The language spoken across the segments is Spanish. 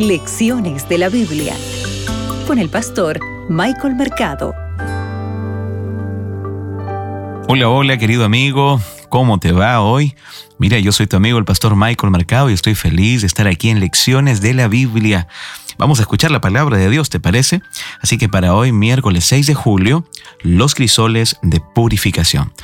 Lecciones de la Biblia con el pastor Michael Mercado. Hola, hola querido amigo, ¿cómo te va hoy? Mira, yo soy tu amigo el pastor Michael Mercado y estoy feliz de estar aquí en Lecciones de la Biblia. Vamos a escuchar la palabra de Dios, ¿te parece? Así que para hoy, miércoles 6 de julio, los crisoles de purificación.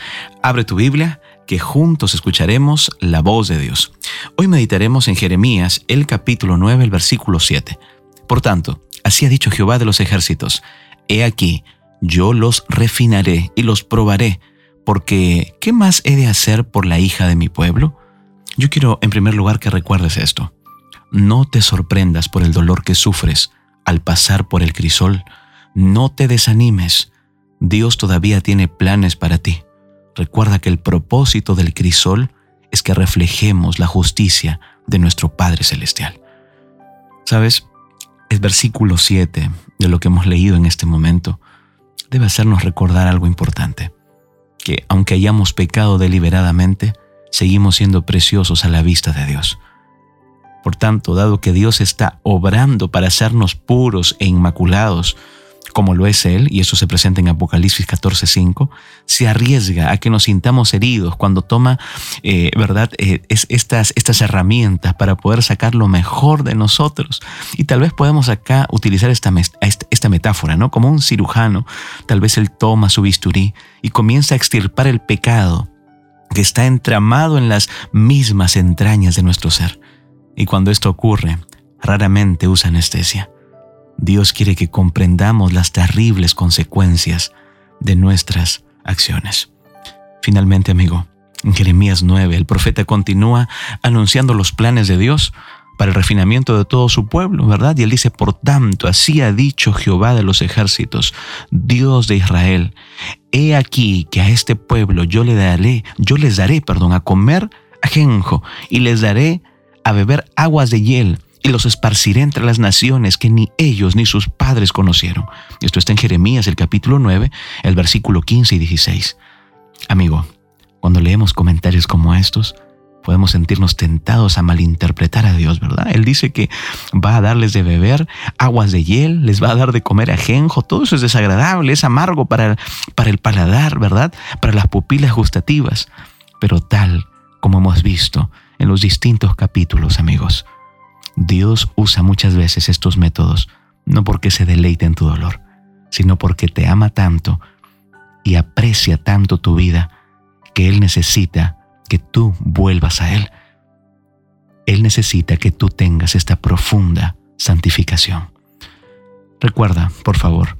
Abre tu Biblia, que juntos escucharemos la voz de Dios. Hoy meditaremos en Jeremías, el capítulo 9, el versículo 7. Por tanto, así ha dicho Jehová de los ejércitos, He aquí, yo los refinaré y los probaré porque ¿qué más he de hacer por la hija de mi pueblo? Yo quiero en primer lugar que recuerdes esto. No te sorprendas por el dolor que sufres al pasar por el crisol. No te desanimes. Dios todavía tiene planes para ti. Recuerda que el propósito del crisol es que reflejemos la justicia de nuestro Padre Celestial. ¿Sabes? El versículo 7 de lo que hemos leído en este momento debe hacernos recordar algo importante que aunque hayamos pecado deliberadamente, seguimos siendo preciosos a la vista de Dios. Por tanto, dado que Dios está obrando para hacernos puros e inmaculados, como lo es Él, y eso se presenta en Apocalipsis 14:5, se arriesga a que nos sintamos heridos cuando toma, eh, ¿verdad?, eh, es, estas, estas herramientas para poder sacar lo mejor de nosotros. Y tal vez podemos acá utilizar esta, esta metáfora, ¿no? Como un cirujano, tal vez Él toma su bisturí y comienza a extirpar el pecado que está entramado en las mismas entrañas de nuestro ser. Y cuando esto ocurre, raramente usa anestesia Dios quiere que comprendamos las terribles consecuencias de nuestras acciones. Finalmente, amigo, en Jeremías 9, el profeta continúa anunciando los planes de Dios para el refinamiento de todo su pueblo, ¿verdad? Y él dice, por tanto, así ha dicho Jehová de los ejércitos, Dios de Israel, he aquí que a este pueblo yo le daré, yo les daré, perdón, a comer ajenjo y les daré a beber aguas de hiel y los esparciré entre las naciones que ni ellos ni sus padres conocieron. Esto está en Jeremías, el capítulo 9, el versículo 15 y 16. Amigo, cuando leemos comentarios como estos, podemos sentirnos tentados a malinterpretar a Dios, ¿verdad? Él dice que va a darles de beber aguas de hiel, les va a dar de comer ajenjo, todo eso es desagradable, es amargo para, para el paladar, ¿verdad? Para las pupilas gustativas. Pero tal como hemos visto en los distintos capítulos, amigos, Dios usa muchas veces estos métodos no porque se deleite en tu dolor, sino porque te ama tanto y aprecia tanto tu vida que Él necesita que tú vuelvas a Él. Él necesita que tú tengas esta profunda santificación. Recuerda, por favor,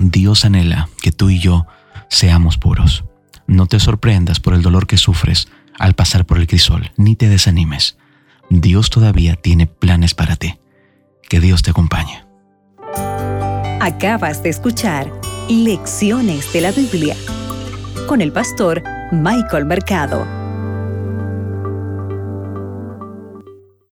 Dios anhela que tú y yo seamos puros. No te sorprendas por el dolor que sufres al pasar por el crisol, ni te desanimes. Dios todavía tiene planes para ti. Que Dios te acompañe. Acabas de escuchar Lecciones de la Biblia con el pastor Michael Mercado.